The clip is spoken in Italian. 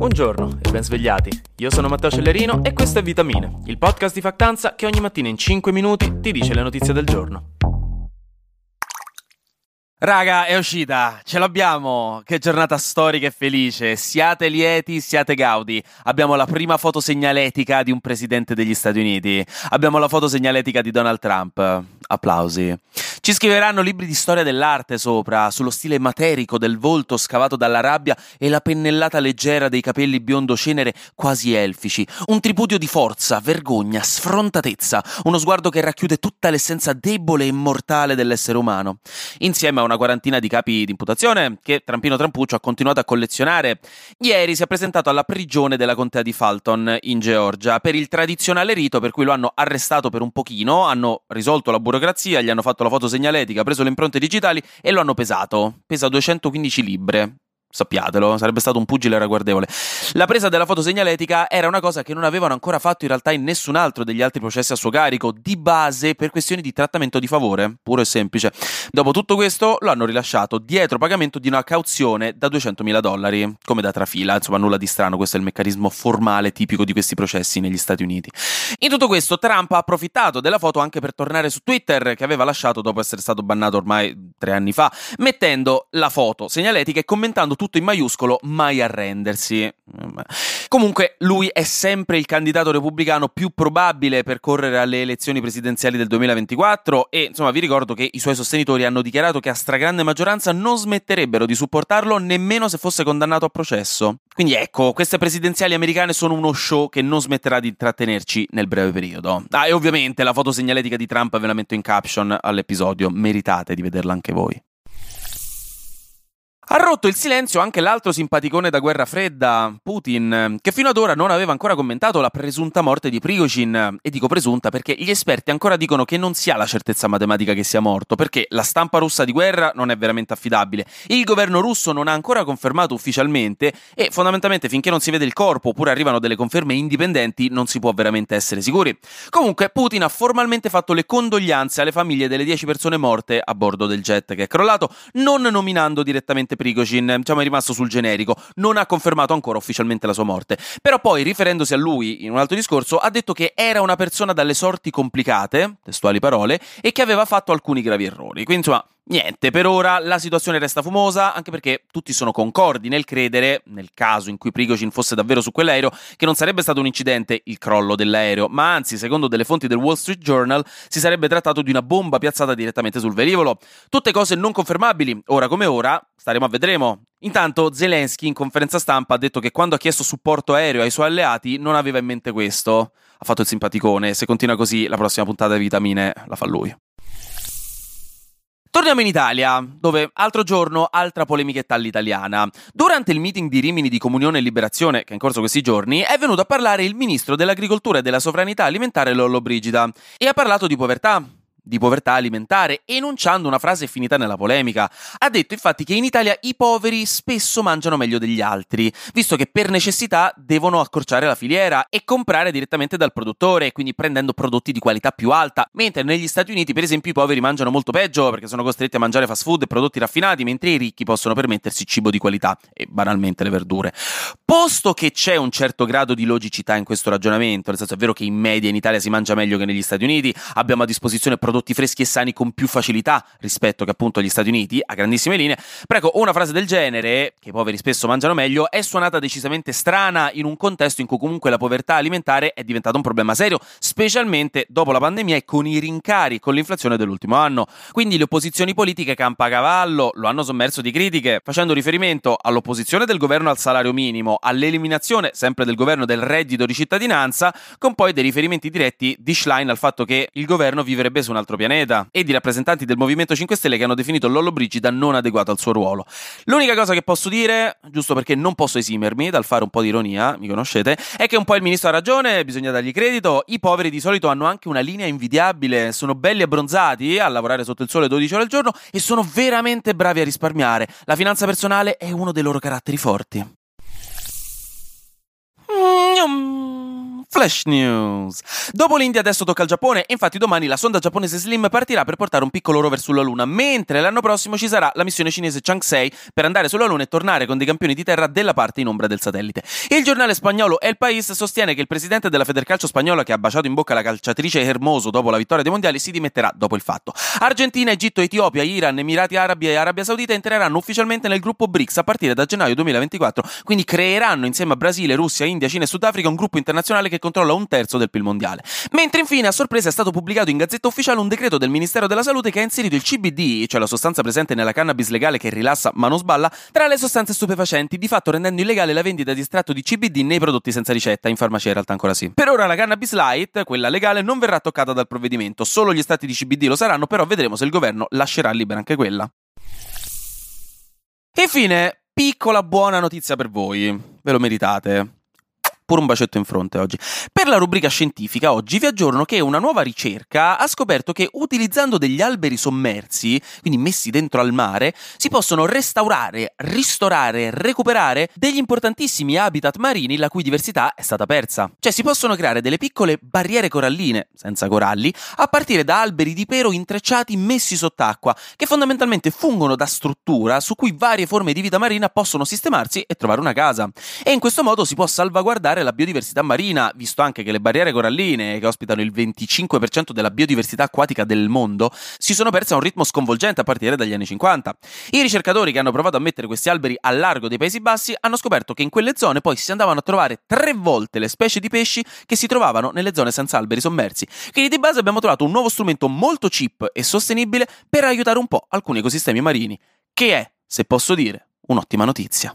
Buongiorno e ben svegliati. Io sono Matteo Cellerino e questo è Vitamine, il podcast di Factanza che ogni mattina in 5 minuti ti dice le notizie del giorno. Raga, è uscita, ce l'abbiamo! Che giornata storica e felice! Siate lieti, siate gaudi! Abbiamo la prima foto segnaletica di un presidente degli Stati Uniti. Abbiamo la foto segnaletica di Donald Trump. Applausi. Ci scriveranno libri di storia dell'arte sopra, sullo stile materico del volto scavato dalla rabbia e la pennellata leggera dei capelli biondo cenere quasi elfici. Un tripudio di forza, vergogna, sfrontatezza. Uno sguardo che racchiude tutta l'essenza debole e mortale dell'essere umano. Insieme a una quarantina di capi di imputazione che Trampino Trampuccio ha continuato a collezionare. Ieri si è presentato alla prigione della contea di Fulton in Georgia per il tradizionale rito per cui lo hanno arrestato per un pochino, hanno risolto la burocrazia, gli hanno fatto la foto segnaletica, preso le impronte digitali e lo hanno pesato. Pesa 215 libbre. Sappiatelo, sarebbe stato un pugile ragguardevole. La presa della foto segnaletica era una cosa che non avevano ancora fatto in realtà in nessun altro degli altri processi a suo carico, di base per questioni di trattamento di favore, puro e semplice. Dopo tutto questo lo hanno rilasciato dietro pagamento di una cauzione da 200.000 dollari, come da trafila, insomma nulla di strano, questo è il meccanismo formale tipico di questi processi negli Stati Uniti. In tutto questo Trump ha approfittato della foto anche per tornare su Twitter, che aveva lasciato dopo essere stato bannato ormai tre anni fa, mettendo la foto segnaletica e commentando tutto in maiuscolo, mai arrendersi. Comunque, lui è sempre il candidato repubblicano più probabile per correre alle elezioni presidenziali del 2024 e, insomma, vi ricordo che i suoi sostenitori hanno dichiarato che a stragrande maggioranza non smetterebbero di supportarlo nemmeno se fosse condannato a processo. Quindi ecco, queste presidenziali americane sono uno show che non smetterà di intrattenerci nel breve periodo. Ah, e ovviamente la foto segnaletica di Trump ve la metto in caption all'episodio, meritate di vederla anche voi. Ha rotto il silenzio anche l'altro simpaticone da guerra fredda, Putin, che fino ad ora non aveva ancora commentato la presunta morte di Prigozhin. E dico presunta perché gli esperti ancora dicono che non si ha la certezza matematica che sia morto, perché la stampa russa di guerra non è veramente affidabile, il governo russo non ha ancora confermato ufficialmente e fondamentalmente finché non si vede il corpo oppure arrivano delle conferme indipendenti non si può veramente essere sicuri. Comunque Putin ha formalmente fatto le condoglianze alle famiglie delle 10 persone morte a bordo del jet che è crollato, non nominando direttamente Prigozhin, diciamo è rimasto sul generico, non ha confermato ancora ufficialmente la sua morte. Però poi, riferendosi a lui in un altro discorso, ha detto che era una persona dalle sorti complicate, testuali parole, e che aveva fatto alcuni gravi errori. Quindi insomma, Niente, per ora la situazione resta fumosa, anche perché tutti sono concordi nel credere, nel caso in cui Prigozhin fosse davvero su quell'aereo, che non sarebbe stato un incidente il crollo dell'aereo, ma anzi, secondo delle fonti del Wall Street Journal, si sarebbe trattato di una bomba piazzata direttamente sul velivolo. Tutte cose non confermabili, ora come ora, staremo a vedremo. Intanto Zelensky in conferenza stampa ha detto che quando ha chiesto supporto aereo ai suoi alleati non aveva in mente questo. Ha fatto il simpaticone, se continua così la prossima puntata di Vitamine la fa lui. Torniamo in Italia, dove altro giorno, altra polemichetta all'italiana. Durante il meeting di Rimini di Comunione e Liberazione, che è in corso questi giorni, è venuto a parlare il ministro dell'Agricoltura e della Sovranità Alimentare Lollo Brigida e ha parlato di povertà, di povertà alimentare, enunciando una frase finita nella polemica. Ha detto infatti che in Italia i poveri spesso mangiano meglio degli altri, visto che per necessità devono accorciare la filiera e comprare direttamente dal produttore, quindi prendendo prodotti di qualità più alta, mentre negli Stati Uniti per esempio i poveri mangiano molto peggio perché sono costretti a mangiare fast food e prodotti raffinati, mentre i ricchi possono permettersi cibo di qualità e banalmente le verdure. Posto che c'è un certo grado di logicità in questo ragionamento, nel senso è vero che in media in Italia si mangia meglio che negli Stati Uniti, abbiamo a disposizione prodotti prodotti freschi e sani con più facilità rispetto che appunto agli Stati Uniti, a grandissime linee. Però ecco, una frase del genere, che i poveri spesso mangiano meglio, è suonata decisamente strana in un contesto in cui comunque la povertà alimentare è diventata un problema serio, specialmente dopo la pandemia e con i rincari con l'inflazione dell'ultimo anno. Quindi le opposizioni politiche campacavallo lo hanno sommerso di critiche, facendo riferimento all'opposizione del governo al salario minimo, all'eliminazione sempre del governo del reddito di cittadinanza, con poi dei riferimenti diretti di Schlein al fatto che il governo vivrebbe su un altro pianeta e di rappresentanti del Movimento 5 Stelle che hanno definito Lollo Brigida non adeguato al suo ruolo. L'unica cosa che posso dire, giusto perché non posso esimermi dal fare un po' di ironia, mi conoscete, è che un po' il ministro ha ragione, bisogna dargli credito, i poveri di solito hanno anche una linea invidiabile, sono belli abbronzati a lavorare sotto il sole 12 ore al giorno e sono veramente bravi a risparmiare. La finanza personale è uno dei loro caratteri forti. Flash News. Dopo l'India adesso tocca al Giappone, infatti domani la sonda giapponese Slim partirà per portare un piccolo rover sulla Luna, mentre l'anno prossimo ci sarà la missione cinese Chang 6 per andare sulla Luna e tornare con dei campioni di terra della parte in ombra del satellite. Il giornale spagnolo El País sostiene che il presidente della Federcalcio spagnola che ha baciato in bocca la calciatrice Hermoso dopo la vittoria dei mondiali si dimetterà dopo il fatto. Argentina, Egitto, Etiopia, Iran, Emirati Arabi e Arabia Saudita entreranno ufficialmente nel gruppo BRICS a partire da gennaio 2024, quindi creeranno insieme a Brasile, Russia, India, Cina e Sudafrica un gruppo internazionale che controlla un terzo del PIL mondiale. Mentre infine a sorpresa è stato pubblicato in Gazzetta Ufficiale un decreto del Ministero della Salute che ha inserito il CBD, cioè la sostanza presente nella cannabis legale che rilassa ma non sballa, tra le sostanze stupefacenti, di fatto rendendo illegale la vendita di estratto di CBD nei prodotti senza ricetta, in farmacia in realtà ancora sì. Per ora la cannabis light, quella legale, non verrà toccata dal provvedimento, solo gli estratti di CBD lo saranno, però vedremo se il governo lascerà libera anche quella. Infine, piccola buona notizia per voi, ve lo meritate pure un bacetto in fronte oggi. Per la rubrica scientifica oggi vi aggiorno che una nuova ricerca ha scoperto che utilizzando degli alberi sommersi, quindi messi dentro al mare, si possono restaurare, ristorare, recuperare degli importantissimi habitat marini la cui diversità è stata persa. Cioè si possono creare delle piccole barriere coralline, senza coralli, a partire da alberi di pero intrecciati messi sott'acqua, che fondamentalmente fungono da struttura su cui varie forme di vita marina possono sistemarsi e trovare una casa. E in questo modo si può salvaguardare la biodiversità marina, visto anche che le barriere coralline, che ospitano il 25% della biodiversità acquatica del mondo, si sono perse a un ritmo sconvolgente a partire dagli anni 50. I ricercatori che hanno provato a mettere questi alberi a largo dei Paesi Bassi hanno scoperto che in quelle zone poi si andavano a trovare tre volte le specie di pesci che si trovavano nelle zone senza alberi sommersi. Quindi di base abbiamo trovato un nuovo strumento molto cheap e sostenibile per aiutare un po' alcuni ecosistemi marini, che è, se posso dire, un'ottima notizia.